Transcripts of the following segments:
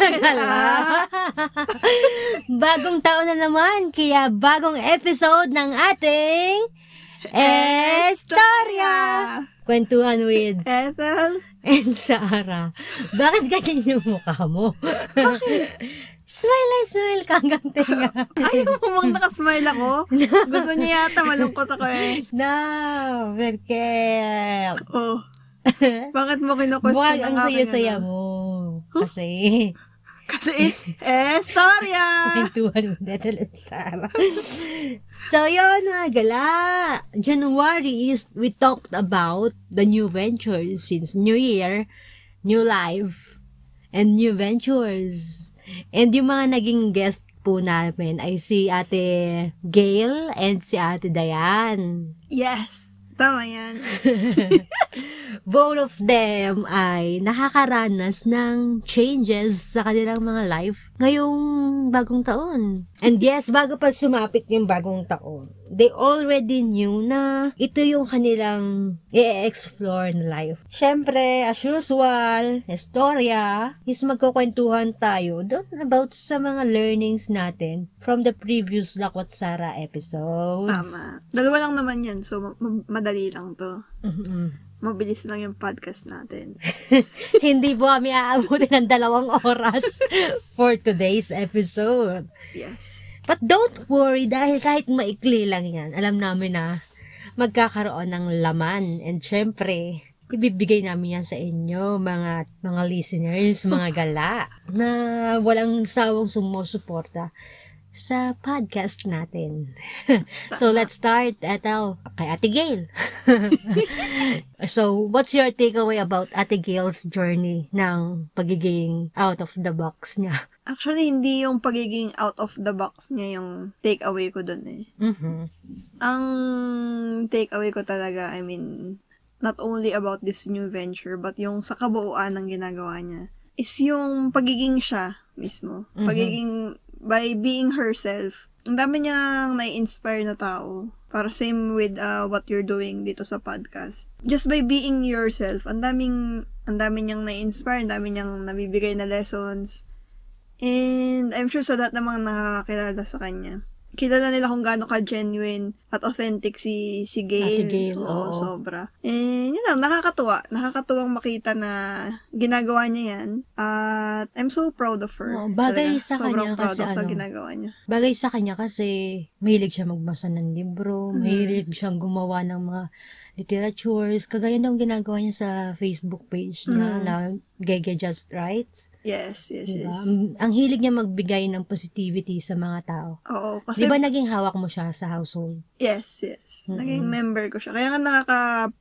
Gala. bagong taon na naman, kaya bagong episode ng ating Estorya! Kwentuhan with Ethel? and Sarah. Bakit ganyan yung mukha mo? smile lang, smile ka hanggang tinga. Ayaw mo bang nakasmile ako? Gusto niya yata malungkot ako eh. no, porque Oh. Bakit mo kinukwestiyon Mukhang ang saya-saya ano? mo. Kasi, Kasi it's Estorya! kwentuhan mo na talaga, so, yun, mga gala. January is, we talked about the new ventures since New Year, new life, and new ventures. And yung mga naging guest po namin ay si Ate Gail and si Ate Diane. Yes. Tama yan. both of them ay nakakaranas ng changes sa kanilang mga life ngayong bagong taon. And yes, bago pa sumapit yung bagong taon, they already knew na ito yung kanilang i-explore na life. Siyempre, as usual, istorya, is magkukwentuhan tayo doon about sa mga learnings natin from the previous Lakwat Sara episodes. Tama. Dalawa lang naman yan. So, ma- ma- madali lang to. Mabilis lang yung podcast natin. Hindi po kami aabutin ng dalawang oras for today's episode. Yes. But don't worry dahil kahit maikli lang yan, alam namin na magkakaroon ng laman. And syempre, ibibigay namin yan sa inyo, mga mga listeners, mga gala, na walang sawang sumusuporta sa podcast natin. so, let's start at kay Ate Gail. so, what's your takeaway about Ate Gail's journey ng pagiging out of the box niya? Actually, hindi yung pagiging out of the box niya yung take away ko dun eh. Mhm. Ang take away ko talaga, I mean, not only about this new venture, but yung sa kabuuan ng ginagawa niya, is yung pagiging siya mismo. Mhm. Pagiging, by being herself. Ang dami niyang nai-inspire na tao. Para same with uh, what you're doing dito sa podcast. Just by being yourself, ang daming, ang dami niyang nai-inspire, ang dami niyang nabibigay na lessons. And I'm sure sa lahat ng mga nakakakilala sa kanya, kilala nila kung gaano ka-genuine at authentic si, si Gail. Ate Gail, oo. oo. sobra. And yun lang, nakakatuwa. Nakakatuwang makita na ginagawa niya yan. At I'm so proud of her. Oo, bagay Talaga. sa Sobrang kanya proud kasi ako sa ano, ginagawa niya. Bagay sa kanya kasi mahilig siya magbasa ng libro, mahilig siyang gumawa ng mga literatures, kagaya ng ginagawa niya sa Facebook page niya na Gege Just Rights. Yes, yes, Diba? yes. Ang- hilig niya magbigay ng positivity sa mga tao. Oo, kasi Di ba naging hawak mo siya sa household? Yes, yes. Naging member ko siya. Kaya nga nakaka,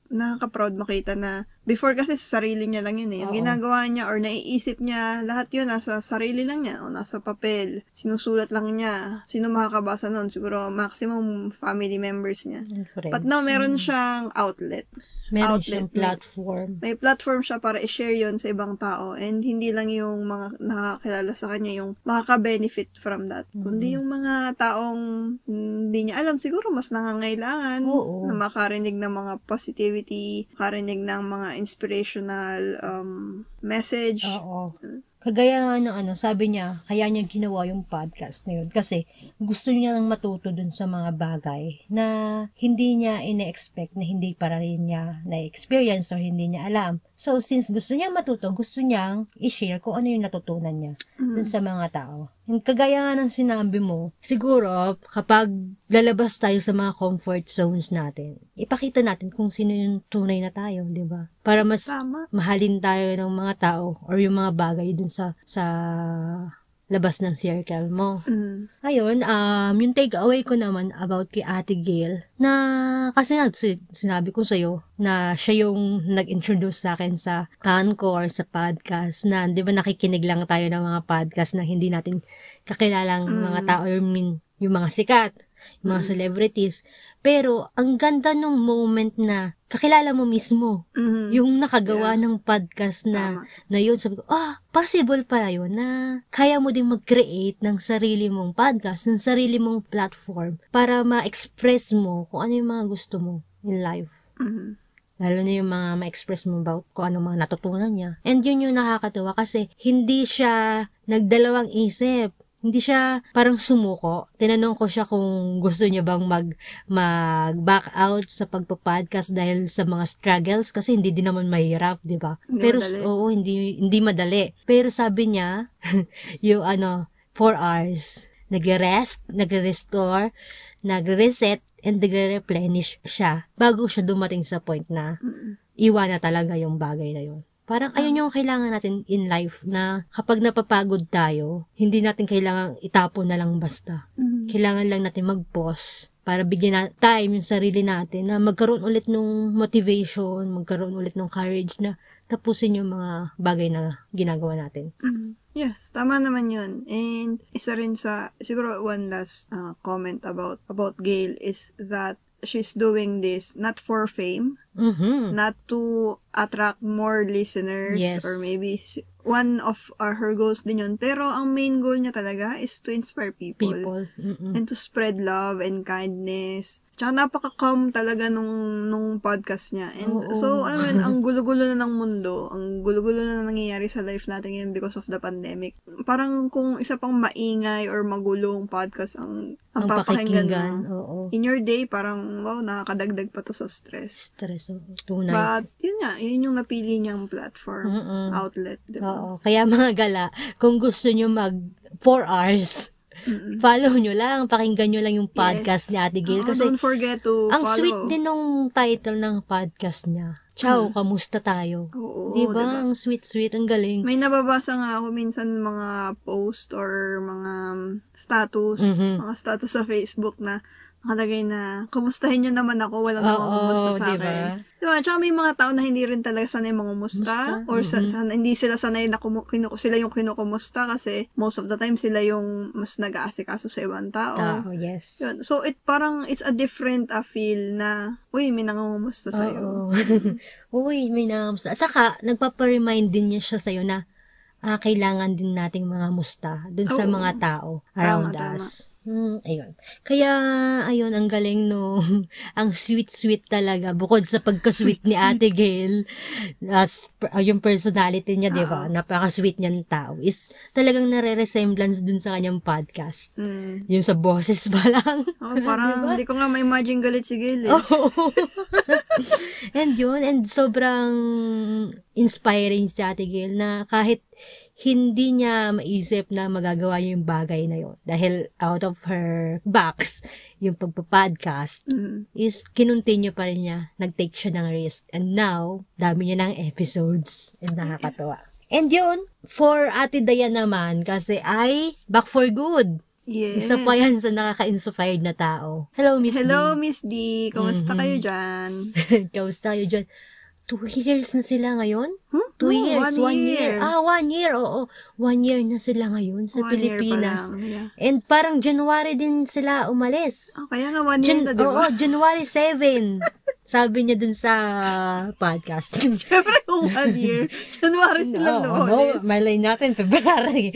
nakaka-proud makita na before kasi sa sarili niya lang yun eh. Yung Oo. ginagawa niya or naiisip niya, lahat yun nasa sarili lang niya o nasa papel. Sinusulat lang niya. Sino makakabasa nun? Siguro maximum family members niya. Friends. But now, meron siyang outlet. Meron outlet siyang platform. May platform siya para i-share yon sa ibang tao and hindi lang yung mga nakakilala sa kanya yung makaka-benefit from that. Kundi yung mga taong hindi niya alam, siguro mas nangangailangan Oo. na makarinig ng mga positivity, makarinig ng mga inspirational um, message. Oo. Kagaya nga ng ano, sabi niya, kaya niya ginawa yung podcast na yun. Kasi gusto niya lang matuto dun sa mga bagay na hindi niya ina-expect na hindi para rin niya na-experience or hindi niya alam. So, since gusto niya matuto, gusto niyang i-share kung ano yung natutunan niya dun sa mga tao. Yung kagaya nga ng sinabi mo, siguro kapag lalabas tayo sa mga comfort zones natin, ipakita natin kung sino yung tunay na tayo, di ba? Para mas Tama. mahalin tayo ng mga tao or yung mga bagay dun sa sa labas ng circle mo. Mm. Ayun, um, yung take away ko naman about kay Ate Gail, na kasi nga, si- sinabi ko sa'yo, na siya yung nag-introduce sa akin sa Anchor, sa podcast, na di ba nakikinig lang tayo ng mga podcast na hindi natin kakilalang mga tao, or min- yung mga sikat, yung mga celebrities. Pero, ang ganda nung moment na kakilala mo mismo Mhm. yung nakagawa ng podcast na, Tama. na yun, sabi ko, ah, possible pala yun na kaya mo din mag-create ng sarili mong podcast, ng sarili mong platform para ma-express mo kung ano yung mga gusto mo in life. Mhm. Lalo na yung mga ma-express mo about kung ano mga natutunan niya. And yun yung nakakatuwa kasi hindi siya nagdalawang isip. Hindi siya parang sumuko. Tinanong ko siya kung gusto niya bang mag, mag back out sa pagpa-podcast dahil sa mga struggles kasi hindi din naman mahirap, di ba? Pero madali. oo, hindi hindi madali. Pero sabi niya, yung ano, 4 hours, nagre-rest, nagre-restore, nagre-reset, and nagre-replenish siya bago siya dumating sa point na iwan na talaga yung bagay na yun. Parang ayun yung kailangan natin in life na kapag napapagod tayo, hindi natin kailangan itapon na lang basta. Mhm. Kailangan lang natin mag-pause para bigyan na time yung sarili natin na magkaroon ulit ng motivation, magkaroon ulit ng courage na tapusin yung mga bagay na ginagawa natin. Mhm. Yes, tama naman yun. And isa rin sa, siguro one last uh, comment about about Gail is that she's doing this not for fame, Mhm. not to attract more listeners Yes. or maybe one of uh, her goals din yun. Pero ang main goal niya talaga is to inspire people. People. Mm-mm. And to spread love and kindness. Tsaka napaka-calm talaga nung, nung podcast niya. And Oo. so, I mean, ang gulo-gulo na ng mundo, ang gulo-gulo na nangyayari sa life natin ngayon because of the pandemic. Parang kung isa pang maingay or magulong podcast ang, ang, Ang papakinggan mo. Oo. In your day, parang, wow, nakakadagdag pa to sa stress. Stress. Oo. Tunay. But, yun nga, yun yung napili niyang platform, Mm-mm. outlet, di ba? Oo. Kaya mga gala, kung gusto nyo mag 4 hours, follow nyo lang, pakinggan nyo lang yung podcast Yes. ni Ate Gail. Oo, Kasi don't forget to ang follow. sweet din nung title ng podcast niya. Ciao, kamusta tayo? Oo, Di ba? diba? Ang sweet-sweet, ang galing. May nababasa nga ako minsan mga post or mga status, Mhm. mga status sa Facebook na nakalagay na, kumustahin nyo naman ako, walang Oo, namang kumusta sa diba? akin. Diba? Tsaka may mga tao na hindi rin talaga sanay mangumusta or sa, Mhm. sana- hindi sila sanay na kumu, kinu, sila yung kinukumusta kasi most of the time sila yung mas nag-aasikaso sa ibang tao. Tao, yes. Yun. So, it parang, it's a different uh, feel na, uy, may nangungumusta sa'yo. Oo. Uy, may nakamusta. Saka, nagpaparemind din niya siya sa'yo na ah, kailangan din nating mga musta dun sa Oo. mga tao around Tama, us. Hmm, ayun. Kaya, ayun, ang galing no. ang sweet-sweet talaga. Bukod sa pagka-sweet ni Ate Gail, as, uh, yung personality niya, di ba? Napaka-sweet niya ng tao. Is talagang nare-resemblance dun sa kanyang podcast. Mm. Yung sa boses pa lang. Oh, parang, hindi ko nga ma-imagine galit si Gail eh. and yun, and sobrang inspiring si Ate Gail na kahit hindi niya maisip na magagawa niya yung bagay na yun. Dahil out of her box, yung pagpa-podcast, Mm. is kinuntinue pa rin niya. Nag-take siya ng risk. And now, dami niya ng episodes. And nakakatawa. And yun, for Ate Dayan naman, kasi ay back for good. Yes. Isa pa yan sa nakaka-inspired na tao. Hello, Miss Hello, D. Miss D. Kamusta Mhm. kayo dyan? Kamusta kayo dyan? Two years na sila ngayon? Hmm? Two Oh, years, one one, year. year. Ah, one year, oo. One year na sila ngayon sa One year pa Pilipinas. lang, yeah. And parang January din sila umalis. Oh, kaya nga one year Jan- na, di ba? Oo, January 7. Sabi niya dun sa podcast. Siyempre, one year. January silang Oo, no, lumalis. malay natin, February.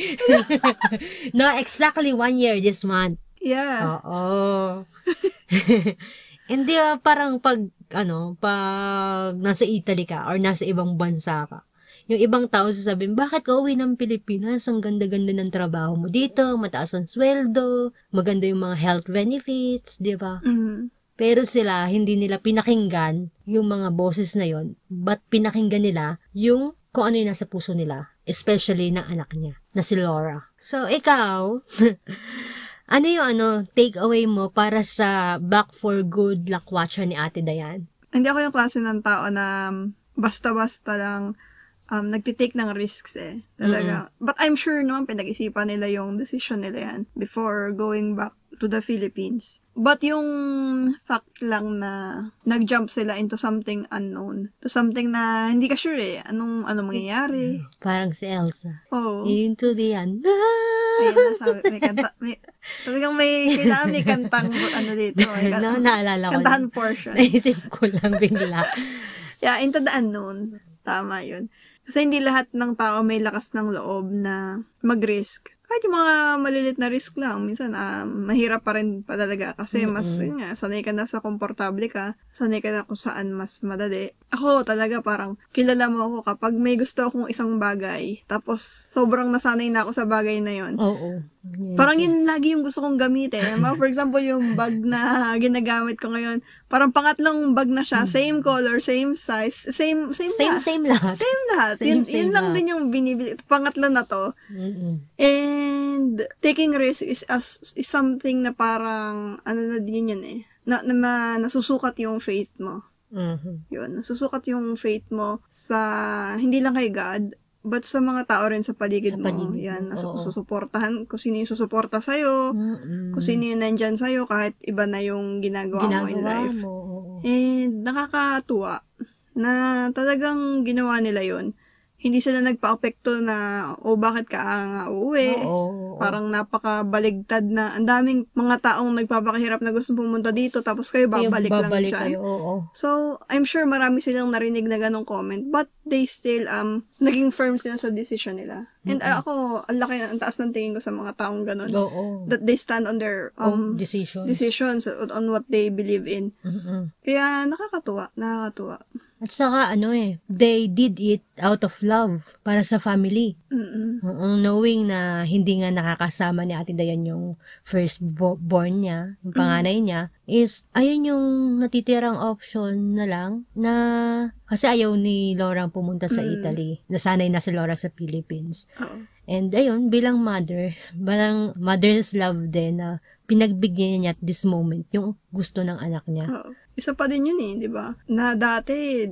no, exactly one year this month. Yeah. Oo. Hindi ah, parang pag, ano, pag nasa Italy ka or nasa ibang bansa ka, yung ibang tao sasabihin, bakit ka uwi ng Pilipinas? Ang ganda-ganda ng trabaho mo dito, mataas ang sweldo, maganda yung mga health benefits, di ba? Mhm. Pero sila, hindi nila pinakinggan yung mga boses na yon but pinakinggan nila yung kung ano yung nasa puso nila, especially ng anak niya, na si Laura. So, ikaw, ano yung ano, take away mo para sa Back for Good lakwatsa ni Ate Dayan? Hindi ako yung klase ng tao na um, basta-basta lang um, nagtitake ng risks eh. Talaga. But I'm sure naman pinag-isipan nila yung decision nila yan before going back to the Philippines. But yung fact lang na nag-jump sila into something unknown, to something na hindi ka sure eh, anong, anong mangyayari. Parang si Elsa. Oh. Into the unknown. Ayan na, sabi, may kanta, may, talagang may, kailangan may kantang, ano dito, may no, kantang, naalala ko. kantahan portion. Naisip ko lang bigla. Yeah, into the unknown. Tama yun. Kasi hindi lahat ng tao may lakas ng loob na mag-risk. Kahit yung mga malilit na risk lang, minsan ah, mahirap pa rin pa talaga kasi mas, yun nga, sanay ka na sa komportable ka, sanay ka na kung saan mas madali. Ako talaga parang kilala mo ako kapag may gusto akong isang bagay, tapos sobrang nasanay na ako sa bagay na yon Oo. Yeah. Parang yun lagi yung gusto kong gamitin. Ma, For example, yung bag na ginagamit ko ngayon, parang pangatlong bag na siya, same color, same size, same, same, Same, lahat. same lahat. Same lahat. Same, yun, same yun lang lahat. din yung binibili. Pangatlo na to. Mm-mm. And taking risk is, as, is something na parang, ano na din yan eh, na, na, ma- nasusukat yung faith mo. Mhm. Yun, nasusukat yung faith mo sa, hindi lang kay God, but sa mga tao rin sa paligid, Sa mo. paligid Yan, mo, nasu- oo. susuportahan, kung sino yung susuporta sa'yo, Mm-mm. kung sino yung nandyan sa'yo, kahit iba na yung ginagawa, mo in ginagawa life. mo. And nakakatuwa na talagang ginawa nila yon Hindi sila nagpa-apekto na, o bakit ka nga uuwi? Oo. Parang napakabaligtad na, ang daming mga taong nagpapakahirap na gusto pumunta dito, tapos kayo Kayo babalik, lang babalik dyan. kayo, oo. So, I'm sure marami silang narinig na ganong comment, but they still, um, naging firm sila sa decision nila. And uh, ako, ang laki, ang taas ng tingin ko sa mga taong ganon. Oo. That they stand on their, Um, um, decision. decisions, on what they believe in. Mm-mm. Kaya, nakakatuwa, nakakatuwa. At saka ano eh, they did it out of love para sa family. Mm-mm. Oo, knowing na hindi nga nakakasama ni Ate Dayan yung first bo- born niya, yung panganay niya, is ayun yung natitirang option na lang na kasi ayaw ni Laura pumunta sa Italy. Nasanay na si Laura sa Philippines. Oo. And ayun, bilang mother, bilang mother's love din na pinagbigyan niya at this moment yung gusto ng anak niya. Oo. Isa pa din yun eh, di ba? Na dati,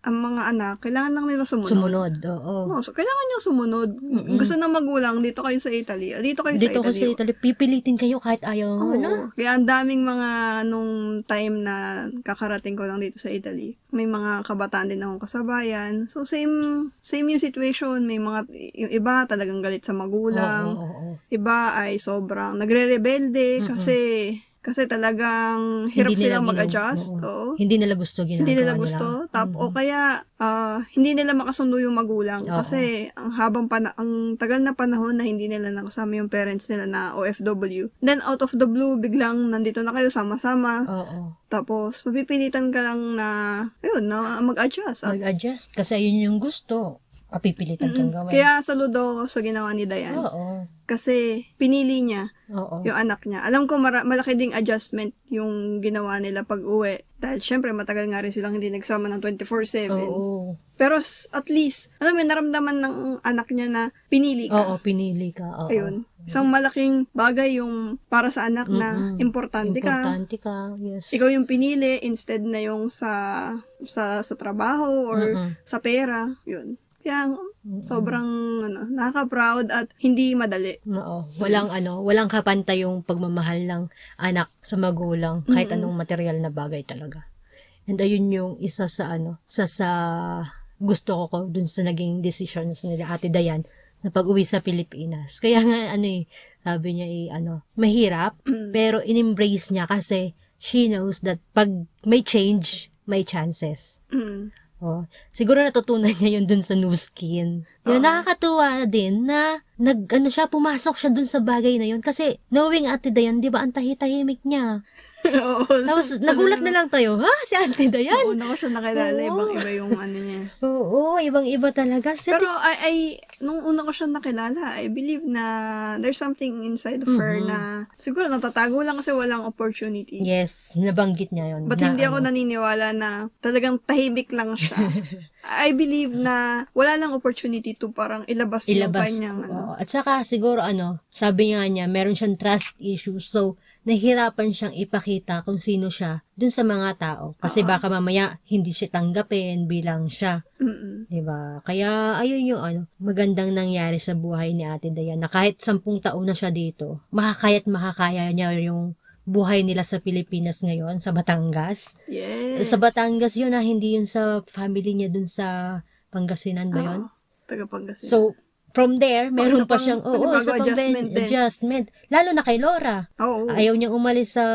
ang mga anak, kailangan lang nila sumunod. Sumunod, oo. Oo, so kailangan nyo sumunod. Gusto ng magulang, dito kayo sa Italy. Dito kayo Dito sa Italy. sa Italy, pipilitin kayo kahit ayaw, Oo. ano? Kaya ang daming mga nung time na kakarating ko lang dito sa Italy. May mga kabataan din akong kasabayan. So same same yung situation. May mga yung iba talagang galit sa magulang. Oo, oo, oo. Iba ay sobrang nagre-rebelde kasi kasi talagang hirap Hindi nila silang mag-adjust. oo. Oo. Hindi nila gusto ginagawa Hindi nila nila. gusto. Tap, O kaya, ah, hindi nila makasundo yung magulang. Oo. Kasi, ang habang pana- ang tagal na panahon na hindi nila nakasama yung parents nila na OFW. Then, out of the blue, biglang nandito na kayo sama-sama. Oo. Tapos, mapipilitan ka lang na, ayun, na mag-adjust. Mag-adjust. Kasi ayun yung gusto. Papipilitan kang gawin. kaya saludo ko sa ginawa ni Dayan. Oo. Kasi, pinili niya Oo. yung anak niya. Alam ko mara- malaki ding adjustment yung ginawa nila pag uwi. Dahil syempre matagal nga rin silang hindi nagsama ng 24-7. Oo. Pero s- at least, alam mo, naramdaman ng anak niya na pinili ka. Oo, pinili ka. Oo. Ayun. Isang malaking bagay yung para sa anak na Mm-mm. importante ka. Importante ka. Yes. Ikaw yung pinili instead na yung sa sa sa trabaho or Mm-mm. sa pera. Yun. Kaya sobrang ano, nakaka-proud at hindi madali. Oo. Walang ano, walang kapantay yung pagmamahal ng anak sa magulang kahit anong material na bagay talaga. And ayun yung isa sa ano, sa sa gusto ko ko dun sa naging decisions nila Ate Dayan na pag-uwi sa Pilipinas. Kaya nga ano eh, sabi niya eh, ano, mahirap, pero in-embrace niya kasi she knows that pag may change, may chances. Mm. Oh, siguro natutunan niya yun dun sa new skin. Yun, nakakatuwa din na nag, ano siya, pumasok siya dun sa bagay na yun. Kasi, knowing Ate Dayan, di ba, ang tahi-tahimik niya. Oo. Tapos, nagulat na lang tayo, ha? Si Ate Dayan? Una ko siya nakilala, Oo. ibang-iba yung ano niya. Oo, ibang-iba talaga. Si Pero I, I, nung una ko siya nakilala, I believe na there's something inside of her na siguro natatago lang kasi walang opportunity. Yes, nabanggit niya yun. But na hindi ako ano. naniniwala na talagang tahimik lang siya. I believe na wala lang opportunity to parang ilabas, yung ilabas. kanyang ano. At saka, siguro, ano, sabi nga niya, meron siyang trust issues. So, nahihirapan siyang ipakita kung sino siya dun sa mga tao. Kasi baka mamaya, hindi siya tanggapin bilang siya. Mm-mm. 'di ba? Kaya ayun yung ano, magandang nangyari sa buhay ni Ate Dayan na kahit sampung taon na siya dito, makakaya't makakaya niya yung buhay nila sa Pilipinas ngayon, sa Batangas. Yes. Sa Batangas yun na hindi yun sa family niya dun sa Pangasinan ba yun? Oo. Taga Pangasinan. So, from there, meron isa pa pang siyang, oo, panibago isa pang adjustment adjustment. Lalo na kay Laura. Oo. Ayaw niyang umalis sa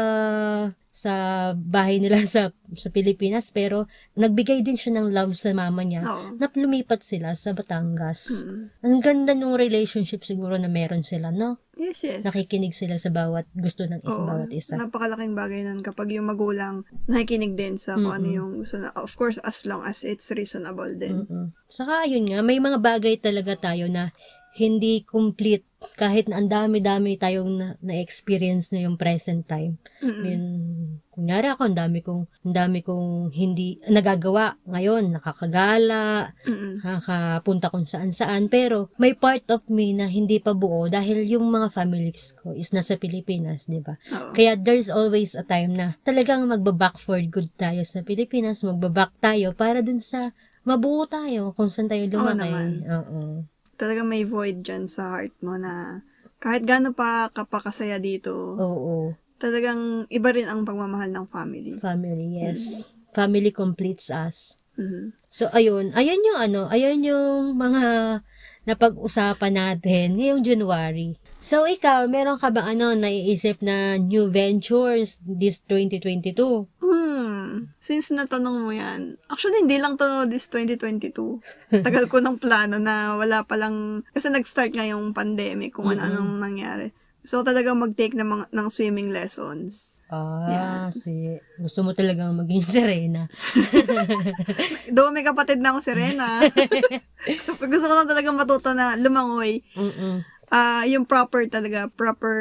sa bahay nila sa sa Pilipinas pero nagbigay din siya ng love sa mama niya Oo. na lumipat sila sa Batangas. Mm. Ang ganda ng relationship siguro na meron sila, no? Yes, yes. Nakikinig sila sa bawat gusto ng isa Oo. bawat isa. Napakalaking bagay nun kapag yung magulang nakikinig din sa kung ano yung gusto na. Of course, as long as it's reasonable din. Mm-mm. Saka yun nga, may mga bagay talaga tayo na hindi complete kahit na ang dami-dami tayong na- na-experience na yung present time. Mm-mm. Yun, kunyari ako, ang dami kong, ang dami kong hindi nagagawa ngayon, nakakagala, Mm-mm. nakakapunta kung saan-saan, pero may part of me na hindi pa buo dahil yung mga families ko is nasa Pilipinas, di ba? Oo. Kaya there's always a time na talagang magbaback for good tayo sa Pilipinas, magbaback tayo para dun sa mabuo tayo kung saan tayo lumaki. naman. Oo. Talaga may void dyan sa heart mo na kahit gaano pa kapakasaya dito, Oo. talagang iba rin ang pagmamahal ng family. Family, yes. Family completes us. Mhm. So, ayun. Ayun yung ano, ayun yung mga napag-usapan natin ngayong January. So, ikaw, meron ka ba ano, naiisip na new ventures this 2022? Hmm, since natanong mo yan, actually hindi lang to this 2022. Tagal ko ng plano na wala pa lang, kasi nag-start nga yung pandemic kung ano-anong nangyari. So talaga mag-take ng, mga, ng swimming lessons. Ah, si gusto mo talagang maging Serena. Though may kapatid na ako si Rena. Pag gusto ko na talaga matuto na lumangoy, Mm-mm. Ah yung proper talaga, proper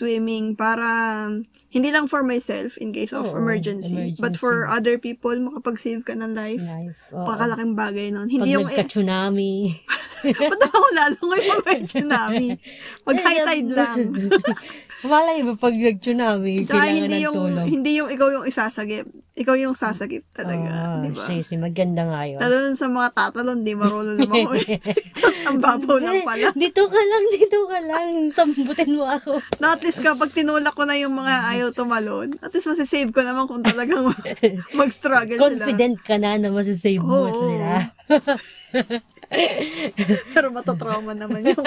swimming para hindi lang for myself in case of Oo, emergency, but for other people, makapag-save ka ng life. Life. Oo. Pakalaking bagay nun. Pag Hindi yung, eh, nagka-tsunami. ba't ako lalo ngayon may tsunami? Pag high tide lang. Malay ba pag nag-tsunami, kailangan hindi ng yung, tulong. hindi yung ikaw yung isasagip. Ikaw yung sasagip talaga. Ah, di ba? sisi, maganda nga yun. Lalo sa mga tatalon, di marunong naman ko. Ang babaw lang pala. Dito ka lang, dito ka lang. Sambutin mo ako. Na at least kapag tinulak ko na yung mga ayaw tumalon, at least masisave ko naman kung talagang mag-struggle sila. Confident ka na na masasave mo Oo. sila. Pero matotrauma naman yung...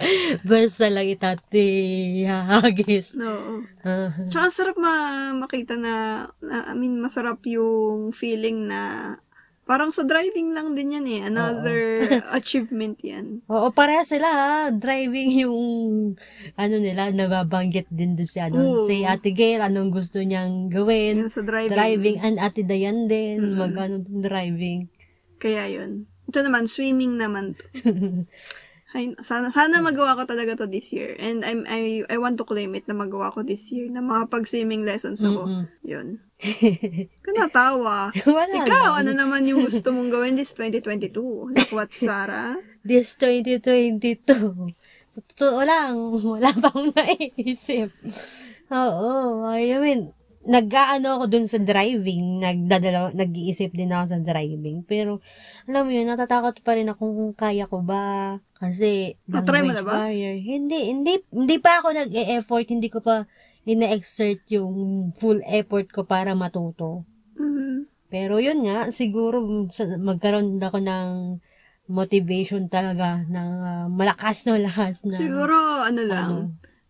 Basta lang itati hahagis. No. Ah, Tsaka sarap ma- makita na, na, I mean, masarap yung feeling na parang sa driving lang din yan eh. Another achievement yan. Oo, pareha sila ha. Driving yung, ano nila, nababanggit din doon si, ano, Oo. si Ate Gail, anong gusto niyang gawin. Yan sa driving. Driving, and Ate Dayan din, mag, ano, driving. Kaya yun. Ito naman, swimming naman Ay, sana, sana magawa ko talaga to this year. And I'm, I, I want to claim it na magawa ko this year na makapag-swimming lessons ako. Mm-mm. Yun. Kanatawa. Wala Ikaw, ano naman yung gusto mong gawin this 2022? Like what, Sarah? This 2022. Sa totoo lang, wala pa akong naiisip. Oo, I mean, nag-ano ako dun sa driving, nagdadala, nag-iisip din ako sa driving. Pero, alam mo yun, natatakot pa rin ako kung kaya ko ba. Kasi, Na-try mo na ba? barrier. Hindi, hindi, hindi pa ako nag-e-effort, hindi ko pa ina-exert yung full effort ko para matuto. Mhm. Pero yun nga, siguro magkaroon ako ng motivation talaga ng ah, malakas na lakas na. Siguro, ano lang,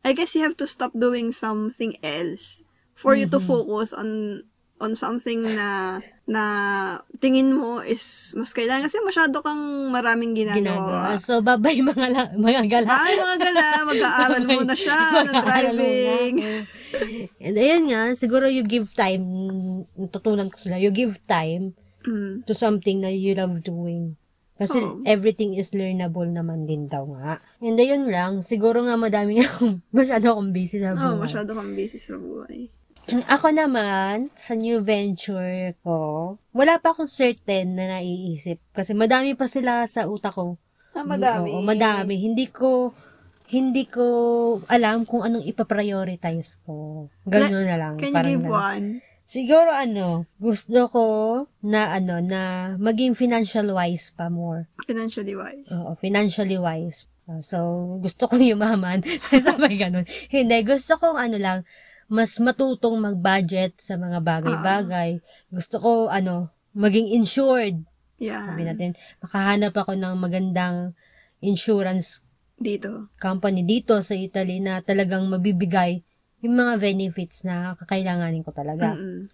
I guess you have to stop doing something else for you to Mm-hmm. focus on on something na na tingin mo is mas kailangan kasi masyado kang maraming ginagawa. ginagawa. So, babay mga, la- mga gala. Ay, mga gala, mag-aaral muna siya ng driving. And ayun nga, siguro you give time, tutunan ko sila, you give time Mm. to something na you love doing. Kasi Oo. everything is learnable naman din daw nga. And ayun lang, siguro nga madami akong, masyado akong busy sa Oh, buhay. masyado kang busy sa buhay. Ako naman, sa new venture ko, wala pa akong certain na naiisip. Kasi madami pa sila sa utak ko. Ah, madami. Oo, madami. Hindi ko, hindi ko alam kung anong ipaprioritize ko. Ganun na lang. Can you parang give one? Siguro ano, gusto ko na ano, na maging financial wise pa more. Financially wise. Oo, financially wise. So, gusto kong yumaman. Sabay ganun. Hindi, gusto kong ano lang, mas matutong mag-budget sa mga bagay-bagay. Gusto ko, ano, maging insured. Yeah. Sabi natin, makahanap ako ng magandang insurance Dito. company dito sa Italy na talagang mabibigay yung mga benefits na kakailanganin ko talaga. Mm-mm.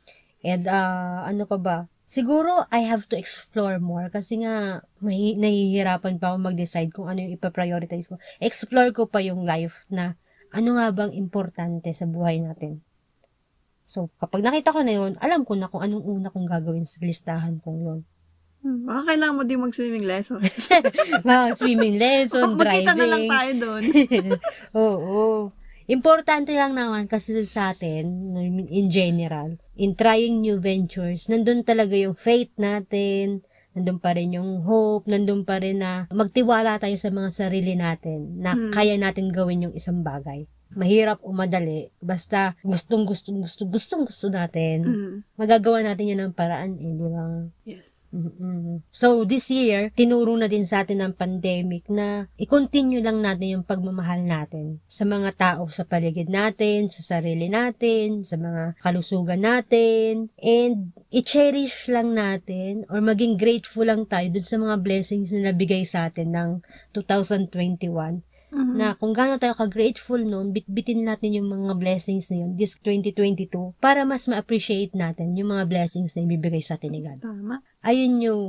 And ah, ano pa ba? Siguro I have to explore more kasi nga mahi- nahihirapan pa ako mag-decide kung ano yung ipaprioritize ko. Explore ko pa yung life na ano nga bang importante sa buhay natin. So, kapag nakita ko na yun, alam ko na kung anong una kong gagawin sa listahan kong yun. Hmm, Baka kailangan mo din mag-swimming lesson. Mga swimming lesson, Magkita na lang driving. tayo doon. Oo. Importante lang naman kasi sa atin, in general, in trying new ventures, nandun talaga yung faith natin, nandun pa rin yung hope, nandun pa rin na magtiwala tayo sa mga sarili natin na Hmm. kaya natin gawin yung isang bagay. Mahirap o madali, basta gustong gustong gusto gustong gusto natin, Mm. magagawa natin yan ng paraan eh, di ba? Yes. Mm-mm. So, this year, tinuro na din sa atin ng pandemic na i-continue lang natin yung pagmamahal natin sa mga tao sa paligid natin, sa sarili natin, sa mga kalusugan natin, and i-cherish lang natin or maging grateful lang tayo dun sa mga blessings na nabigay sa atin ng 2021 Mhm. na kung gaano tayo ka-grateful noon, bitbitin natin yung mga blessings na yun this 2022 para mas ma-appreciate natin yung mga blessings na ibibigay sa atin ni God Tama. ayun yung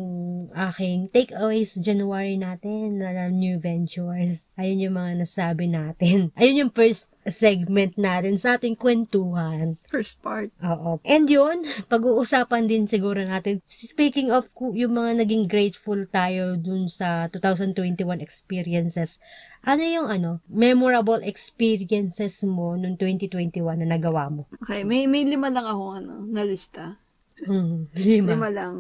aking takeaways sa January natin na new ventures. Ayun yung mga nasabi natin. Ayun yung first segment natin sa ating kwentuhan. First part. Oo. And yun, pag-uusapan din siguro natin. Speaking of yung mga naging grateful tayo dun sa 2021 experiences, ano yung ano, memorable experiences mo nung 2021 na nagawa mo? Okay, may may lima lang ako ano, na lista. Hmm, lima. Lima lang.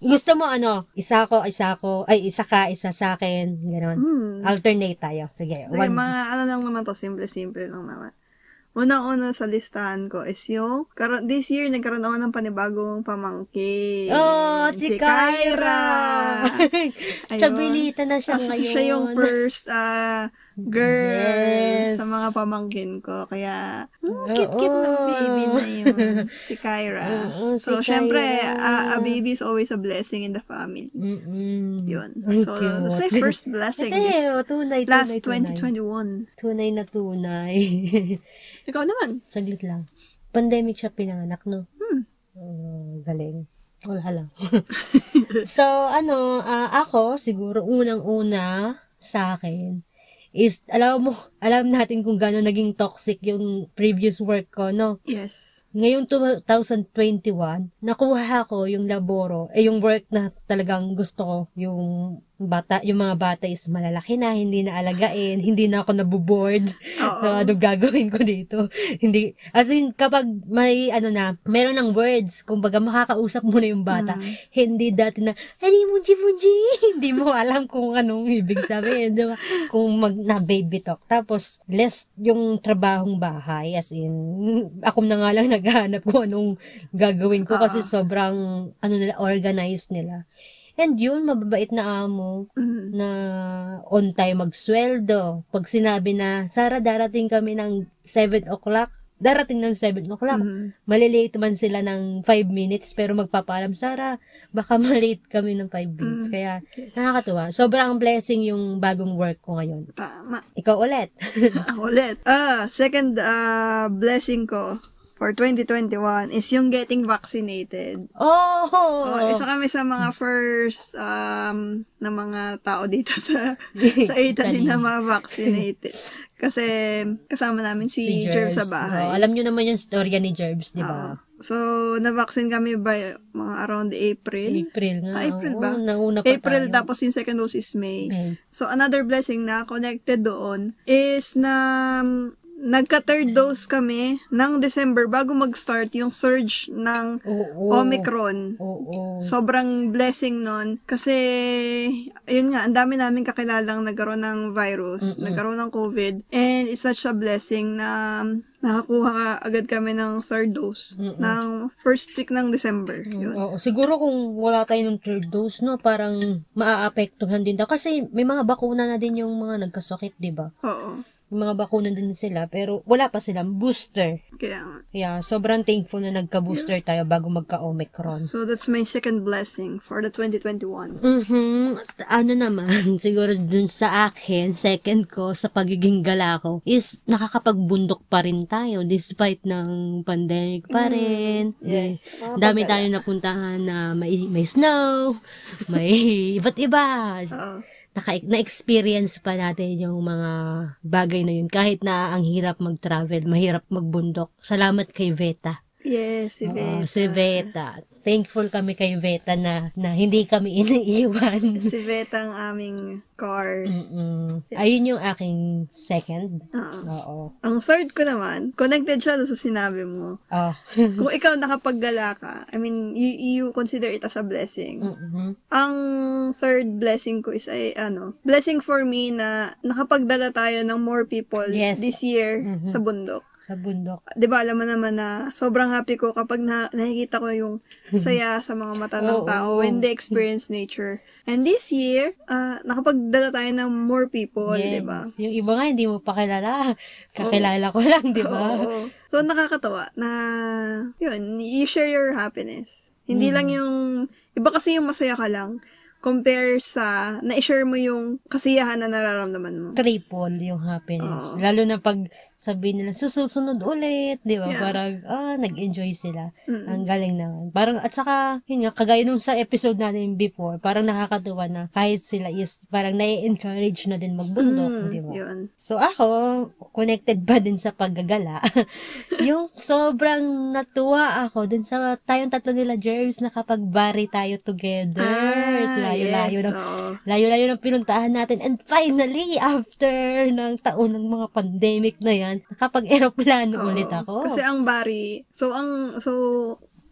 Gusto mo ano, isa ko, isa ko, ay isa ka, isa sa akin, gano'n. Hmm. Alternate tayo. Sige, Okay, one. mga ano lang naman to, simple-simple lang naman. Una-una sa listahan ko is yung, karo- this year, nagkaroon ako ng panibagong pamangkin. Oh, si Kyra! Ayun. Sabilita na siya Kasi ngayon. siya yung first ah, girl Yes. sa mga pamangkin ko. Kaya, Oo. cute-cute ng baby na yun. Si Kyra. Oo, si so, syempre, Kyra. ah, a baby is always a blessing in the family. Mm-mm. Yun. So, cute. that's my first blessing this oh, tunay, last tunay, tunay. 2021. Tunay na tunay. Ikaw naman. Saglit lang. Pandemic siya pinanganak, no? Hmm. Oh, galing. Wala lang. so, ano, ah, ako, siguro, unang-una sa akin, is, alam mo, alam natin kung gano'n naging toxic yung previous work ko, no? Yes. Ngayong 2021, nakuha ko yung laboro, eh yung work na talagang gusto ko, yung bata, yung mga bata is malalaki na, hindi na alagain, hindi na ako nabuboard na ano gagawin ko dito. hindi, as in, kapag may, ano na, meron ng words, kumbaga makakausap mo na yung bata, Mm. hindi dati na, Ani munji munji, hindi mo alam kung anong ibig sabihin, di ba? Kung mag, na baby talk. Tapos, less yung trabahong bahay, as in, ako na nga lang naghahanap kung anong gagawin ko kasi Oo. sobrang, ano nila, organized nila. And yun, mababait na amo Mm. na on time magsweldo. Pag sinabi na, Sara, darating kami ng 7 o'clock, darating ng 7 o'clock. Mhm. Malilate man sila ng 5 minutes, pero magpapaalam, Sara, baka malate kami ng 5 minutes. Mm. Kaya, Yes. nakakatuwa. Sobrang blessing yung bagong work ko ngayon. Tama. Ikaw ulit. Ulit. Ah, second ah, blessing ko for 2021 is yung getting vaccinated. oh! Oh, isa kami sa mga first um, na mga tao dito sa sa Italy na ma-vaccinated. Kasi kasama namin si, Jerv sa bahay. Oh, alam nyo naman yung storya ni Jerbs, di ba? So, na-vaccine kami by mga around April. April nga. Ah, April ba? nauna pa April, tayo. tapos yung second dose is May. May. So, another blessing na connected doon is na um, nagka-third dose kami ng December bago mag-start yung surge ng Oo. Omicron. Oo. Sobrang blessing nun. Kasi, ayun nga, ang dami namin kakilalang nagkaroon ng virus, nagkaroon ng COVID. And it's such a blessing na nakakuha ka agad kami ng third dose ng first week ng December. Yun. Oo, siguro kung wala tayo ng third dose, no, parang maaapektuhan din daw. Kasi may mga bakuna na din yung mga nagkasakit, di ba? Oo. Mga bakuna din sila, pero wala pa silang booster. Kaya nga. Kaya sobrang thankful na nagka-booster tayo bago magka-Omicron. So, that's my second blessing for the 2021. Mhm. Ano naman, siguro dun sa akin, second ko sa pagiging gala ko is nakakapagbundok pa rin tayo despite ng pandemic pa rin. Mm, yes. Dami Nakakapagala. tayo napuntahan na may, may snow, may iba't iba. Oo. Naka, na-experience pa natin yung mga bagay na yun. Kahit na ang hirap mag-travel, mahirap magbundok. Salamat kay Veta. Yes, si Oo, Veta. si Veta. Thankful kami kay Veta na, na hindi kami iniiwan. Si Veta ang aming car. Mm-mm. Ayun yung aking second. Oo. Oo. Ang third ko naman, connected siya sa sinabi mo. Ah. Kung ikaw nakapaggala ka, I mean, you, you consider it as a blessing. Mm-mm. Ang third blessing ko is ay ano, blessing for me na nakapagdala tayo ng more people Yes. this year Mhm. sa bundok. Sa bundok. 'Di ba alam mo naman na sobrang happy ko kapag na, nakikita ko yung saya sa mga mata ng tao when they experience nature. And this year, ah, nakapagdala tayo ng more people, Yes. 'di ba? Yung iba nga hindi mo pa kilala. Kakilala ko lang, di ba? Oo. So, nakakatawa na, yun, you share your happiness. Hindi Mm. lang yung, iba kasi yung masaya ka lang, compare sa, na-share mo yung kasiyahan na nararamdaman mo. Triple yung happiness. Oo. Lalo na pag sabihin nila, susunod ulit, di ba? Yeah. Parang, ah, nag-enjoy sila. Mm. Ang galing naman. Parang, at saka, yun nga, kagaya nung sa episode natin before, parang nakakatuwa na kahit sila is, parang na-encourage na din magbundok, Mm, di ba? yun. So ako, connected pa din sa paggagala. yung sobrang natuwa ako dun sa tayong tatlo nila Jervis na kapag bari tayo together. layo-layo Ah, yes, ng oo. layo-layo ng pinuntahan natin. And finally, after ng taon ng mga pandemic na yan, nakapag-aeroplano Oo. ulit ako. Kasi ang Bari, so ang, so,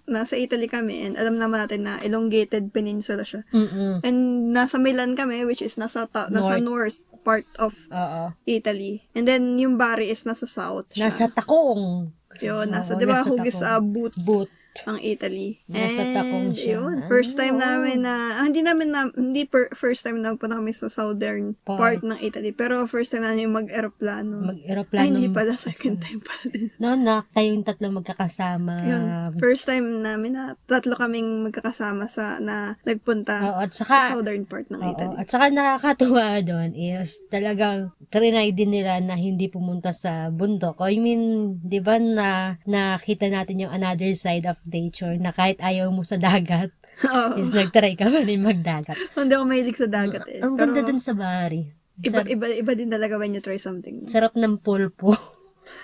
nasa Italy kami, and alam naman natin na elongated peninsula siya. Mm-mm. And nasa Milan kami, which is nasa, ta- nasa north part of Oo. Italy. And then, yung Bari is nasa south siya. Nasa Takong. Yun, nasa, Oo, di ba, nasa hugis Takong. sa boot Boot. Ang Italy. Nasa And, Takong siya. yun, first time Oo. namin na, ah, hindi namin na, hindi per, first time na punta kami sa southern Part. part ng Italy. Pero first time namin mag-aeroplano. Mag-aeroplano. Ay, hindi pala, second time pala din. No, na, kayong tatlo magkakasama. Yun, first time namin na tatlo kaming magkakasama sa, na nagpunta Oo, at sa saka, southern part ng Oo, Italy. at saka nakakatuwa doon is talagang trinay din nila na hindi pumunta sa bundok. I mean, di ba na nakita natin yung another side of nature na kahit ayaw mo sa dagat, Oo. is nagtry ka pa rin magdagat. Hindi ako mahilig sa dagat eh. Ang ganda dun sa Bari. iba, Sarap, iba, iba din talaga when you try something. sarap ng pulpo.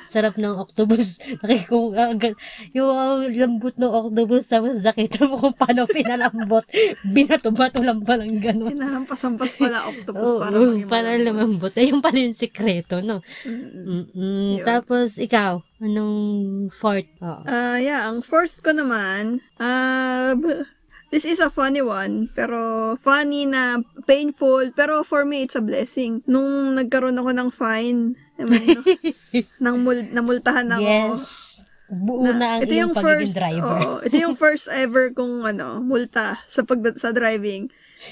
sarap ng octopus. Nakikung, agad, yung uh, lambot ng octopus, tapos nakita mo kung paano pinalambot. Binato-bato lang palang gano'n. Hinahampas-hampas pala octopus Oo, para maging para lumambot. Ayun pala yung sikreto, no? Mm-mm. Mm-mm. Tapos, ikaw, anong fourth? Oo. Ah, yeah, ang fourth ko naman, ah, b- this is a funny one, pero funny na painful, pero for me, it's a blessing. Nung nagkaroon ako ng fine, no, nang mul- namultahan ako. yes. Buo na, ang ito iyong yung pagiging first, driver. oo, ito yung first ever kong ano, multa sa pag sa driving.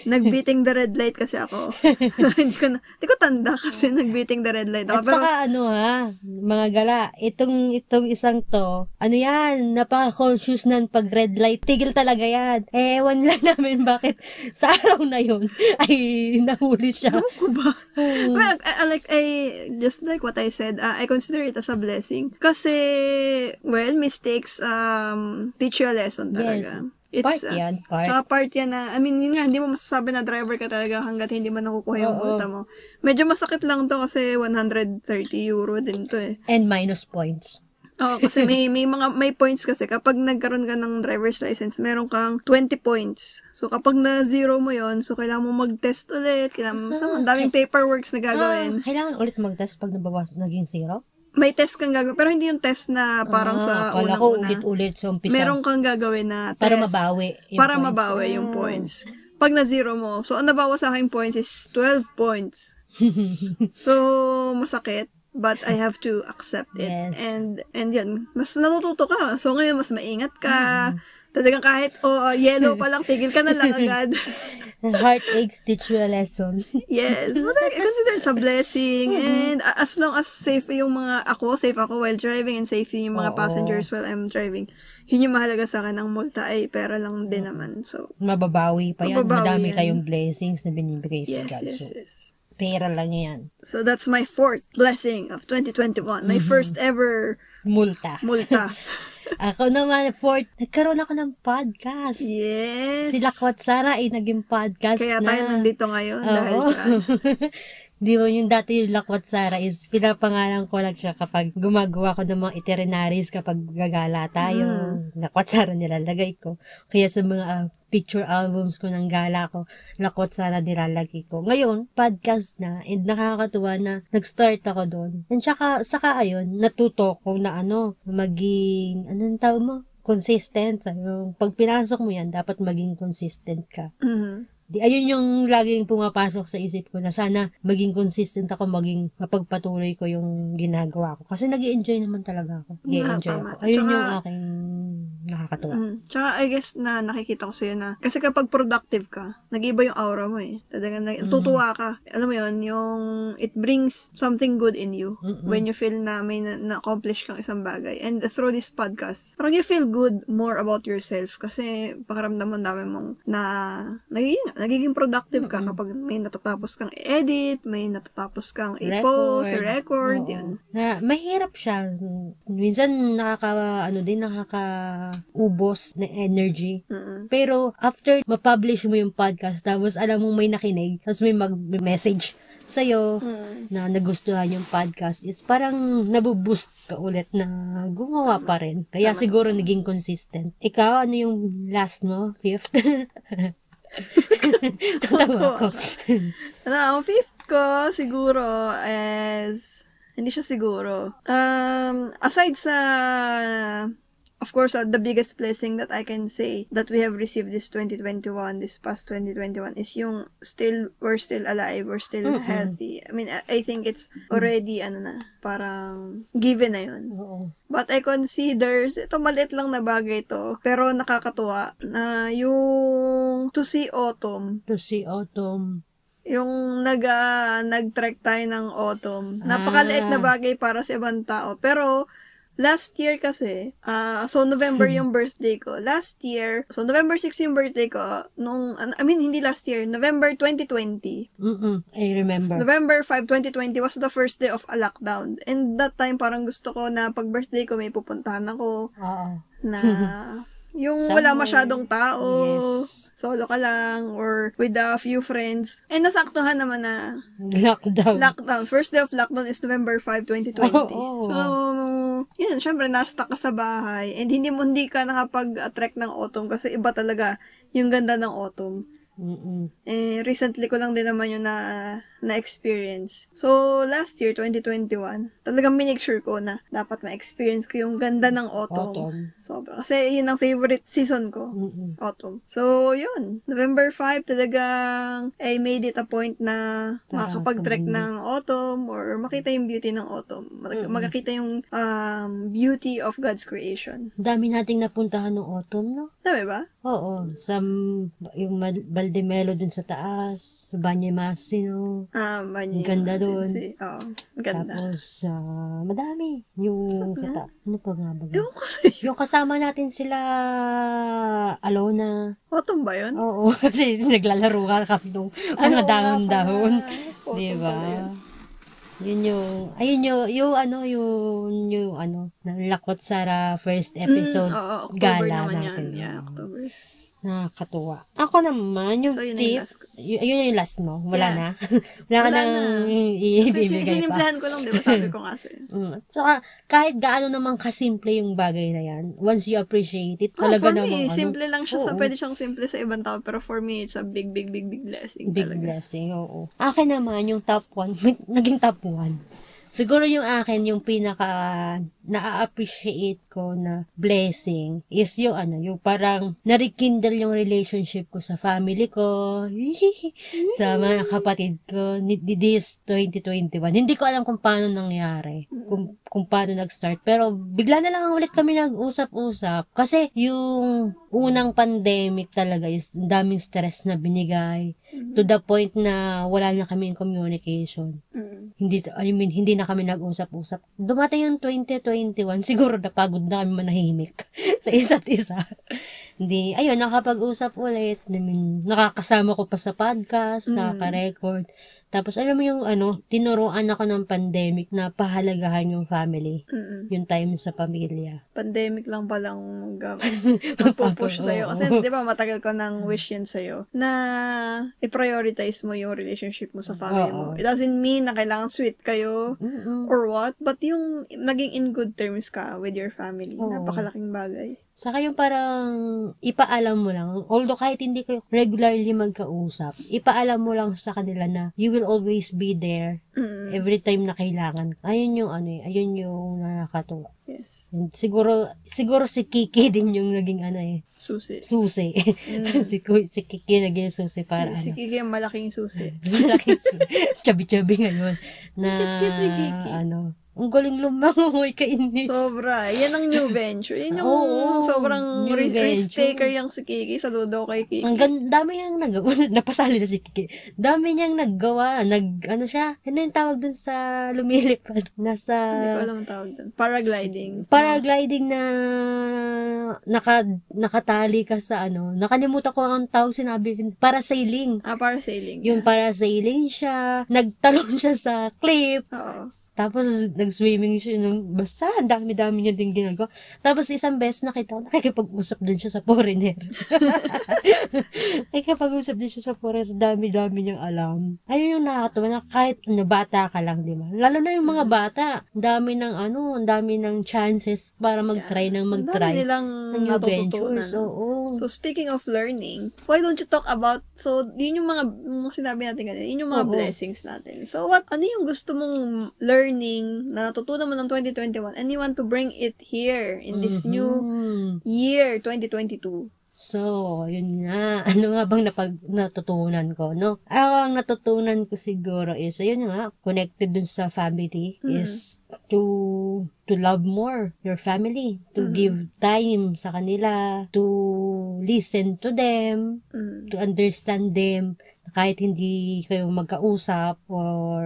Nagbeating the red light kasi ako. hindi ko na, hindi ko tanda kasi nagbeating the red light ako. At Pero, saka ano ha, mga gala, itong itong isang to, ano yan, napaka-conscious nan pag red light, tigil talaga yan. Eh, ewan lang namin bakit sa araw na yun ay nahuli siya. Ewan ko ba? Well, I, I like, I, just like what I said, uh, I consider it as a blessing. Kasi, well, mistakes, um, teach you a lesson talaga. Part uh, yan, part. Tsaka part yan na, I mean, yun nga, hindi mo masasabi na driver ka talaga hanggat hindi mo nakukuha yung multa mo. Medyo masakit lang to kasi 130 euro din to eh. And minus points. Oo, kasi may, may mga, may points kasi kapag nagkaroon ka ng driver's license, meron kang 20 points. So, kapag na zero mo yon so kailangan mo mag-test ulit, kailangan mo, ang daming paperworks na gagawin. Ah, kailangan ulit mag-test pag nabawas, naging zero? May test kang gagawin, pero hindi yung test na parang ah, sa akala ko ulit-ulit sa umpisa. Meron kang gagawin na test para mabawi. yung para points. mabawi yung Ah. points. Pag na zero mo, so ang nabawa sa akin points is 12 points. so, masakit. But I have to accept it. Yes. And, and yun, mas natututo ka. So, ngayon, mas maingat ka. Talagang kahit, oh, yellow pa lang, tigil ka na lang agad. Heartaches teach you a lesson. yes. But I consider it's a blessing. And a- as long as safe yung mga, ako, safe ako while driving and safe yung mga Oo. passengers while I'm driving, yun yung mahalaga sa akin. Ang multa ay pera lang din naman. So, Mababawi pa yan. Mababawi Madami yan. kayong blessings na binibigay sa yes, God. yes, So, yes. pera lang yan. So, that's my fourth blessing of 2021. My Mm-hmm. first ever Multa. multa. Ako naman, fourth, nagkaroon ako ng podcast. yes. Si Lakwat Sara ay naging podcast Kaya na. tayo nandito ngayon dahil Oo. dyan. Di ba yung dati yung Lakwat Sara is pinapangalan ko lang siya kapag gumagawa ko ng mga itineraries kapag gagala tayo. Mm. Lakwat Sara nilalagay ko. Kaya sa mga ah, picture albums ko ng gala ko, Lakwat Sara nilalagay ko. Ngayon, podcast na and nakakatuwa na nag-start ako doon. And saka, saka ayun, natuto ko na ano, maging, anong tawag mo? consistent. Mo, pag pinasok mo yan, dapat maging consistent ka. Mhm. Di, ayun yung laging pumapasok sa isip ko na sana maging consistent ako, maging mapagpatuloy ko yung ginagawa ko. Kasi nag enjoy naman talaga ako. nag enjoy ako. Ayun Tsaka- yung aking nakakatuwa. Mm. Tsaka, I guess na nakikita ko sa'yo na, kasi kapag productive ka, nag-iba yung aura mo eh. Talagang nag- tutuwa ka. Alam mo yun, yung it brings something good in you Mm-mm. when you feel na may na- na-accomplish kang isang bagay. And through this podcast, parang you feel good more about yourself kasi pakaramdam mo dami mong na nagiging, nagiging productive ka kapag may natatapos kang edit, may natatapos kang i-post, Record. record, Oo. yun. Na, mahirap siya. Minsan nakaka, ano din, nakakaubos na energy. Mm-mm. Pero after ma-publish mo yung podcast, tapos alam mo may nakinig, tapos may mag-message sa'yo Mm. na nagustuhan yung podcast is parang nabuboost ka ulit na gumawa pa rin. Kaya siguro naging consistent. Ikaw, ano yung last mo? Fifth? Tatawa ko. Ano, ang fifth ko, siguro, is, hindi siya siguro. Um, aside sa, of course, uh, the biggest blessing that I can say that we have received this 2021, this past 2021, is yung still, we're still alive, we're still healthy. I mean, I, I think it's already, ano na, parang given na yun. Oo. But I consider, ito maliit lang na bagay to, pero nakakatuwa na yung to see autumn, To si Autumn. yung nag, ah, nag-trek tayo ng autumn. Napakaliit na bagay para sa ibang tao. Pero, last year kasi, ah, so November yung birthday ko. Last year, so November 6 yung birthday ko, nung, I mean, hindi last year, November 2020. Mm-mm, I remember. November 5, 2020 was the first day of a lockdown. And that time, parang gusto ko na pag birthday ko, may pupuntahan ako Oo. na yung wala Somewhere. masyadong tao, Yes. solo ka lang, or with a few friends. And nasaktuhan naman na Lockdown. lockdown. First day of lockdown is November 5, 2020. Oo. So, yun, syempre, nasta ka sa bahay. And hindi mo, hindi ka nakapag-attract ng autumn kasi iba talaga yung ganda ng autumn. Mm-mm. Eh, recently ko lang din naman yun na, na-experience. So, last year, 2021, talagang minake sure ko na dapat ma-experience ko yung ganda ng autumn. Autumn. Sobra. Kasi yun ang favorite season ko. Mm-mm. Autumn. So, yun. November 5, talagang I made it a point na makakapag-trek ng autumn or makita yung beauty ng autumn. Mag- makakita yung um, beauty of God's creation. Dami nating napuntahan ng autumn, no? Dami ba? Oo. Sa, yung Mal- Valdemelo dun sa taas, sa Banyamasino, Ah, banyo. Ang ganda dun. Oo, ganda. Tapos, ah, madami. Yung, kita, ano pa nga ba? Ewan ko sa'yo. Yung kasama natin sila, Alona. Autumn ba yun? Oo, kasi naglalaro ka kami nung mga nga dahon-dahon. Di ba? pala yun. Yun yung, ayun yung, yung ano, yung, yung ano, ng Lakot Sara first episode Mm, oo, October gala naman natin. yan. Yeah, October. Nakakatuwa. Ako naman, yung So, yun fifth, y- yun yung last mo. Wala Yeah. na. Wala ka Wala nang na. Kasi ibibigay pa. sinimplahan ko lang, di ba? Sabi ko nga sa'yo. Mm. So, ah, kahit gaano naman kasimple yung bagay na yan, once you appreciate it, Oh, talaga for namang me, simple lang siya. Sa, Oo. pwede siyang simple sa ibang tao. Pero for me, it's a big, big, big, big blessing Big talaga. blessing, oo. Akin naman, yung top 1, naging top 1. Siguro yung akin, yung pinaka na-appreciate ko na blessing is yung ano, yung parang narikindle yung relationship ko sa family ko, sa mga kapatid ko, this 2021. Hindi ko alam kung paano nangyari, kung, kung paano nag-start. Pero bigla na lang ulit kami nag-usap-usap. Kasi yung unang pandemic talaga is daming stress na binigay to the point na wala na kami communication Mm. hindi I mean hindi na kami nag-usap-usap. Dumating yung 2021, siguro napagod na kami manahimik sa isa't isa. hindi, ayun, nakapag-usap ulit. I mean, nakakasama ko pa sa podcast, Mm. nakaka-record. Tapos alam mo yung ano, tinuruan ako ng pandemic na pahalagahan yung family, Mm-mm. yung time sa pamilya. Pandemic lang palang mag- magpo-push sa'yo. Kasi, di ba, matagal ko nang wish yan sa'yo na i-prioritize mo yung relationship mo sa family mo. Oo. It doesn't mean na kailangan sweet kayo Mm-mm. or what, but yung maging in good terms ka with your family, Oo. napakalaking bagay. Saka yung parang ipaalam mo lang, although kahit hindi kayo regularly magkausap, ipaalam mo lang sa kanila na you will always be there Mm, every time na kailangan. Ayun yung ano eh, ayun yung nakakatuwa. yes. And siguro, siguro si Kiki din yung naging ano eh, Susi. susi. Mm. si, si Kiki naging susi para si, si ano. Kiki ang malaking susi. Malaking susi. Chubby-chubby ngayon. Na, Cute-cute ni Kiki. ano, ang galing lumangoy kainis. Sobra. Yan ang new venture. Yan yung Oo, sobrang new risk, risk venture. taker yung si Kiki. Saludo kay Kiki. Ang gan- dami niyang nagawa. Napasali na si Kiki. Dami niyang naggawa. Nag, ano siya? Ano yung tawag dun sa lumilipad? Nasa Hindi ko alam ang tawag doon. Paragliding. paragliding na naka, nakatali ka sa ano. Nakalimutan ko ang tawag sinabi. Parasailing. Ah, parasailing. Yung parasailing siya. Nagtalon siya sa cliff. Oo. Tapos, nag-swimming siya ng, basta, ang dami-dami niya din ginagawa. Tapos, isang beses nakita ko, nakikipag-usap din siya sa foreigner. nakikipag-usap din siya sa foreigner, dami-dami niyang alam. Ayun yung nakakatawa na kahit ano, bata ka lang, di ba? Lalo na yung mga bata, ang dami ng ano, ang dami ng chances para mag-try ng Ang dami mag-try. nilang ng natututunan. Oo. So, speaking of learning, why don't you talk about, so, yun yung mga, mga sinabi natin kanina, yun yung mga Oo. blessings natin. So, what, ano yung gusto mong learning na natutunan mo ng 2021 and you want to bring it here in this new Mhm. year, 2022? So, yun nga. Ano nga bang napag, natutunan ko, no? Ang natutunan ko siguro is, ayun nga, connected dun sa family, is to to love more your family, to give time sa kanila, to listen to them, Mm. to understand them, kahit hindi kayo magkausap or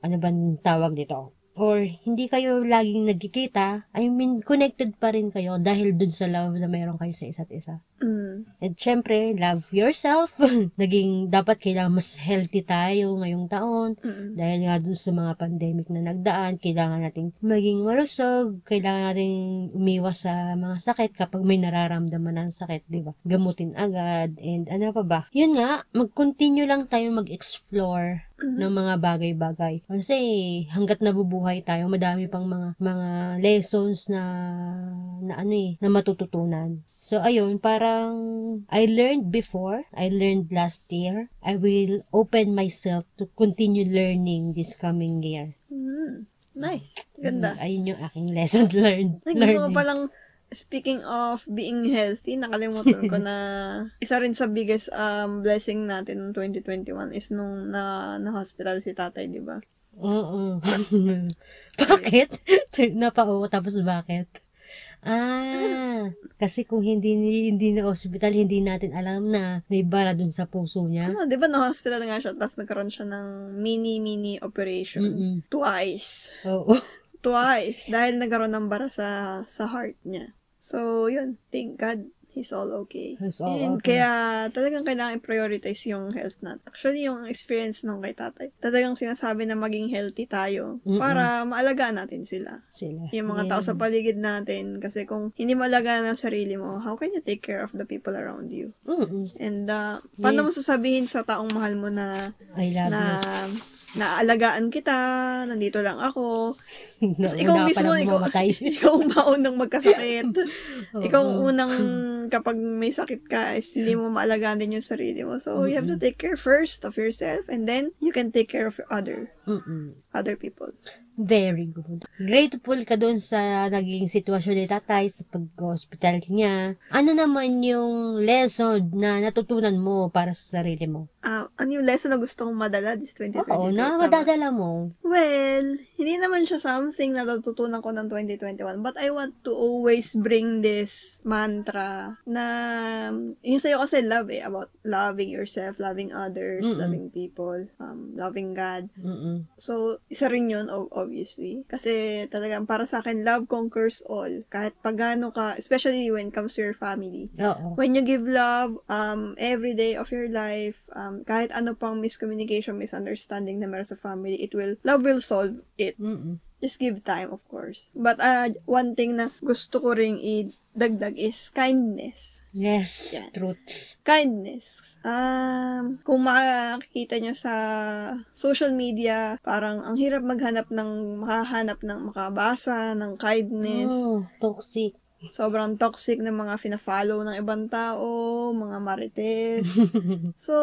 ano bang tawag dito? Or hindi kayo laging nagkikita, I mean, connected pa rin kayo dahil dun sa love na meron kayo sa isa't isa. Mm. At syempre, love yourself. Naging, dapat kailangan mas healthy tayo ngayong taon. Mm. Dahil nga dun sa mga pandemic na nagdaan, kailangan nating maging malusog, kailangan nating umiwas sa mga sakit kapag may nararamdaman ng sakit, di ba? Gamutin agad, and ano pa ba? Yun nga, mag-continue lang tayo mag-explore ng mga bagay-bagay. Kasi hanggat nabubuhay tayo, madami pang mga mga lessons na na ano eh, na matututunan. So ayun, parang I learned before, I learned last year. I will open myself to continue learning this coming year. Mm. Nice. Ganda. Ayun yung aking lesson learned. Ay, gusto ko palang, speaking of being healthy, nakalimutan ko na isa rin sa biggest um, blessing natin ng 2021 is nung na, na-hospital si tatay, di ba? Oo. bakit? Napao, tapos bakit? Ah, kasi kung hindi hindi na hospital, hindi natin alam na may bara dun sa puso niya. Ano, di ba na-hospital nga siya, tapos nagkaroon siya ng mini-mini operation. Mm-mm. Twice. Oo. Twice. Dahil nagkaroon ng bara sa, sa heart niya. So, yun. Thank God. He's all okay. He's all And okay. kaya talagang kailangan i-prioritize yung health natin. Actually, yung experience nung kay tatay, talagang sinasabi na maging healthy tayo Mm-mm. para maalagaan natin sila. Sila. Yung mga tao sa paligid natin. Kasi kung hindi mo alagaan ang sarili mo, how can you take care of the people around you? Mm-mm. And uh, paano mo sasabihin sa taong mahal mo na I love na you. naalagaan kita, nandito lang ako, Tapos ikaw mismo, ikaw, ikaw ang maunang magkasakit. Oo. ikaw ang unang kapag may sakit ka is hindi mo maalagaan din yung sarili mo. So, you have to take care first of yourself and then you can take care of other Mm-mm. other people. Very good. Grateful ka doon sa naging sitwasyon ni tatay sa pag-hospital niya. Ano naman yung lesson na natutunan mo para sa sarili mo? Ah, ano yung lesson na gusto kong madala this 2022? Oo, na madadala mo. Well, hindi naman siya something na natutunan ko ng 2021. But I want to always bring this mantra na yung sa'yo kasi love eh. About loving yourself, loving others, Mm-mm. loving people, um, loving God. Mm-mm. So, isa rin yun, obviously. Kasi talagang para sa akin, love conquers all. Kahit pagano ka, especially when it comes to your family. Oo. When you give love um, every day of your life, um, kahit ano pang miscommunication, misunderstanding na meron sa family, it will, love will solve it. Mm-mm. Just give time, of course. But uh, one thing na gusto ko ring idagdag is kindness. Yes, Yan. truth. Kindness. Um, kung makikita nyo sa social media, parang ang hirap maghanap ng, makahanap ng makabasa, ng kindness. Oh, toxic. Sobrang toxic ng mga fina-follow ng ibang tao, mga marites. so,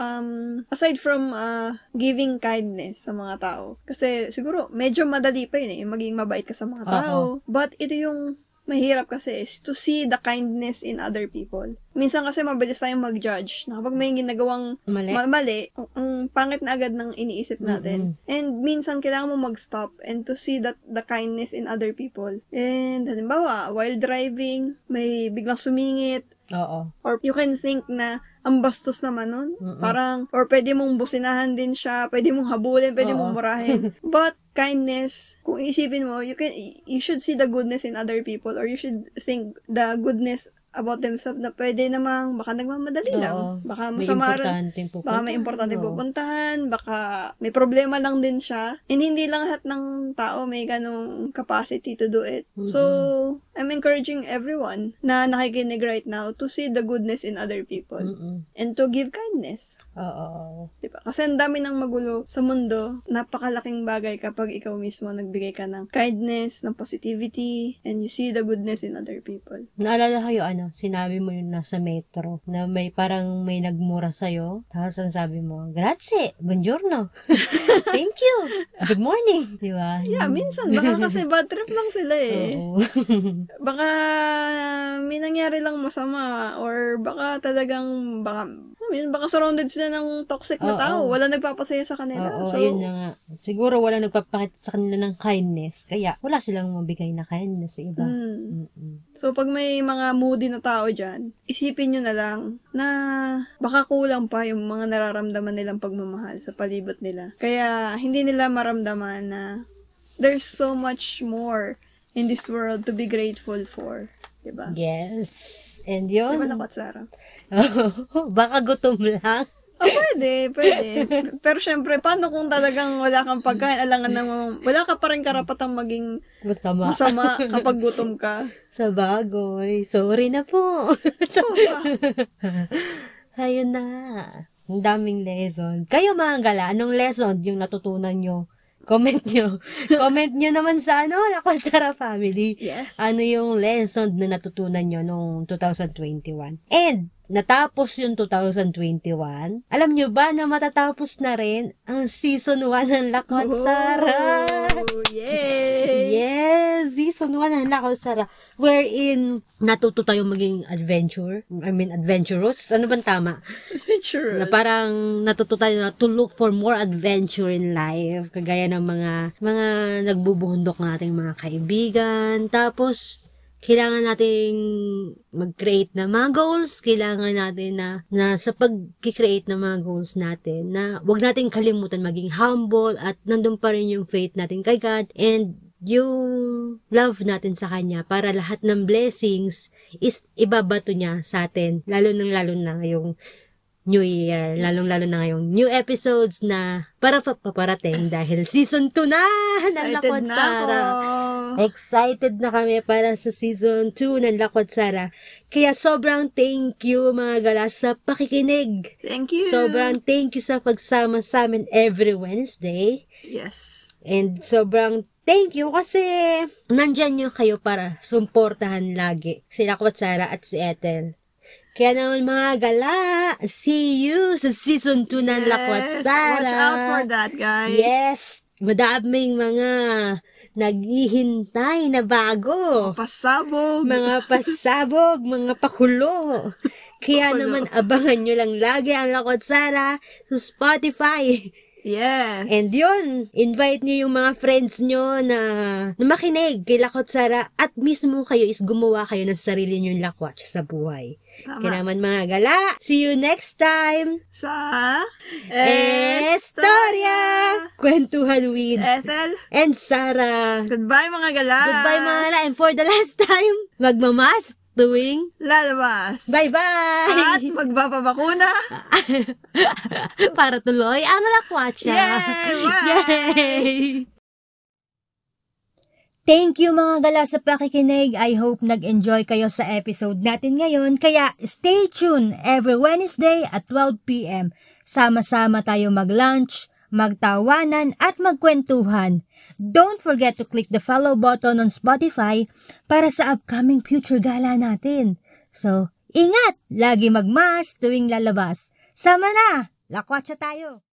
um, aside from uh, giving kindness sa mga tao, kasi siguro medyo madali pa yun eh, maging mabait ka sa mga tao. But ito yung mahirap kasi is to see the kindness in other people. Minsan kasi mabilis tayong mag-judge na kapag may ginagawang Mali. ma- mali, ang, ang pangit na agad ng iniisip natin. And minsan kailangan mo mag-stop and to see that the kindness in other people. And halimbawa, while driving, may biglang sumingit, Oo. or you can think na ang bastos naman nun. Mm-mm. Parang, or pwede mong businahan din siya, pwede mong habulin, pwede Oo. mong murahin. But, kindness, kung isipin mo, you can, you should see the goodness in other people, or you should think the goodness about themselves na pwede namang, baka nagmamadali lang. Oo. Baka May masama rin. importanteng pupuntahan. Baka may importante Oo. pupuntahan, baka may problema lang din siya. And hindi lang lahat ng tao may ganong capacity to do it. So, I'm encouraging everyone na nakikinig right now to see the goodness in other people Mm-mm. and to give kindness. Oo. Diba? Kasi ang dami ng magulo sa mundo, napakalaking bagay kapag ikaw mismo nagbigay ka ng kindness, ng positivity, and you see the goodness in other people. Naalala kayo ano, sinabi mo yun nasa metro na may parang may nagmura sa'yo. Tapos ang sabi mo, grazie, buongiorno. Thank you. Good morning. Di ba? Yeah, minsan, baka kasi bad trip lang sila eh. Oo. baka may nangyari lang masama or baka talagang baka Mean, baka surrounded sila ng toxic na Oo. tao. Wala nagpapasaya sa kanila. Oo, so, ayun na nga. Siguro wala nagpapakita sa kanila ng kindness. Kaya wala silang mabigay na kindness sa iba. mm. Mm-mm. so pag may mga moody na tao dyan, isipin nyo na lang na baka kulang pa yung mga nararamdaman nilang pagmamahal sa palibot nila. Kaya hindi nila maramdaman na there's so much more in this world to be grateful for. Diba? Yes. And yun. lakot, Sarah? Baka gutom lang. Oh, pwede, pwede. Pero syempre, paano kung talagang wala kang pagkain, alangan ng, wala ka pa rin karapatang maging Masama. masama kapag gutom ka. Sa bagoy. Sorry na po. So, ah, Ayun na. Ang daming lesson. Kayo mga gala, anong lesson yung natutunan nyo? Comment nyo. Comment nyo naman sa ano, Lakon Sara Family. yes. Ano yung lesson na natutunan nyo nung 2021? And, natapos yung 2021. Alam nyo ba na matatapos na rin ang season 1 ng Lakot Sara? Oh, yay! Yes, season 1 ng Lakaw Sara. Wherein, natuto tayong maging adventure. I mean, adventurous. Ano bang tama? Adventurous. Na parang natuto tayo na to look for more adventure in life. Kagaya ng mga, mga nagbubuhundok nating mga kaibigan. Tapos, kailangan nating mag-create ng mga goals. Kailangan natin na, na sa pag-create ng mga goals natin, na wag nating kalimutan maging humble at nandun pa rin yung faith natin kay God and yung love natin sa Kanya para lahat ng blessings is ibabato niya sa atin. Lalo nang lalo na ngayong New Year. Lalong-lalo na ngayong new episodes na para pa paparating Yes. dahil season 2 na ng Excited Lakot na Sara. ako. Excited na kami para sa season 2 ng Lakot Sara. Kaya sobrang thank you mga galas sa pakikinig. Thank you. Sobrang thank you sa pagsama sa amin every Wednesday. Yes. And sobrang thank you kasi nandyan nyo kayo para sumportahan lagi si Lakwat Sara at si Ethel. Kaya naman mga gala, see you sa season 2 ng Lakwat Sara. Watch out for that, guys. Yes, madaming mga naghihintay na bago. Pasabog. Mga pasabog, mga pakulo. Kaya Pakulo. naman abangan nyo lang lagi ang Lakot Sara sa Spotify. Yes. And yun, invite nyo yung mga friends nyo na, na makinig kay Lakot Sara at mismo kayo is gumawa kayo ng sarili nyo lakwat sa buhay. Kaya Tama. naman mga gala, see you next time! Sa Estorya! Kwentuhan with Ethel, and Sara. goodbye mga gala. Goodbye mga gala. And for the last time, magmamask tuwing Lalabas. At bye-bye! magbababakuna. Para tuloy ang lakwatsa. Yay! Bye! Yay! Thank you mga gala sa pakikinig. I hope nag-enjoy kayo sa episode natin ngayon. Kaya stay tuned every Wednesday at 12pm. Sama-sama tayo mag-lunch, magtawanan at magkwentuhan. Don't forget to click the follow button on Spotify para sa upcoming future gala natin. So, ingat! Lagi magmas tuwing lalabas. Sama na! Lakwatsa tayo!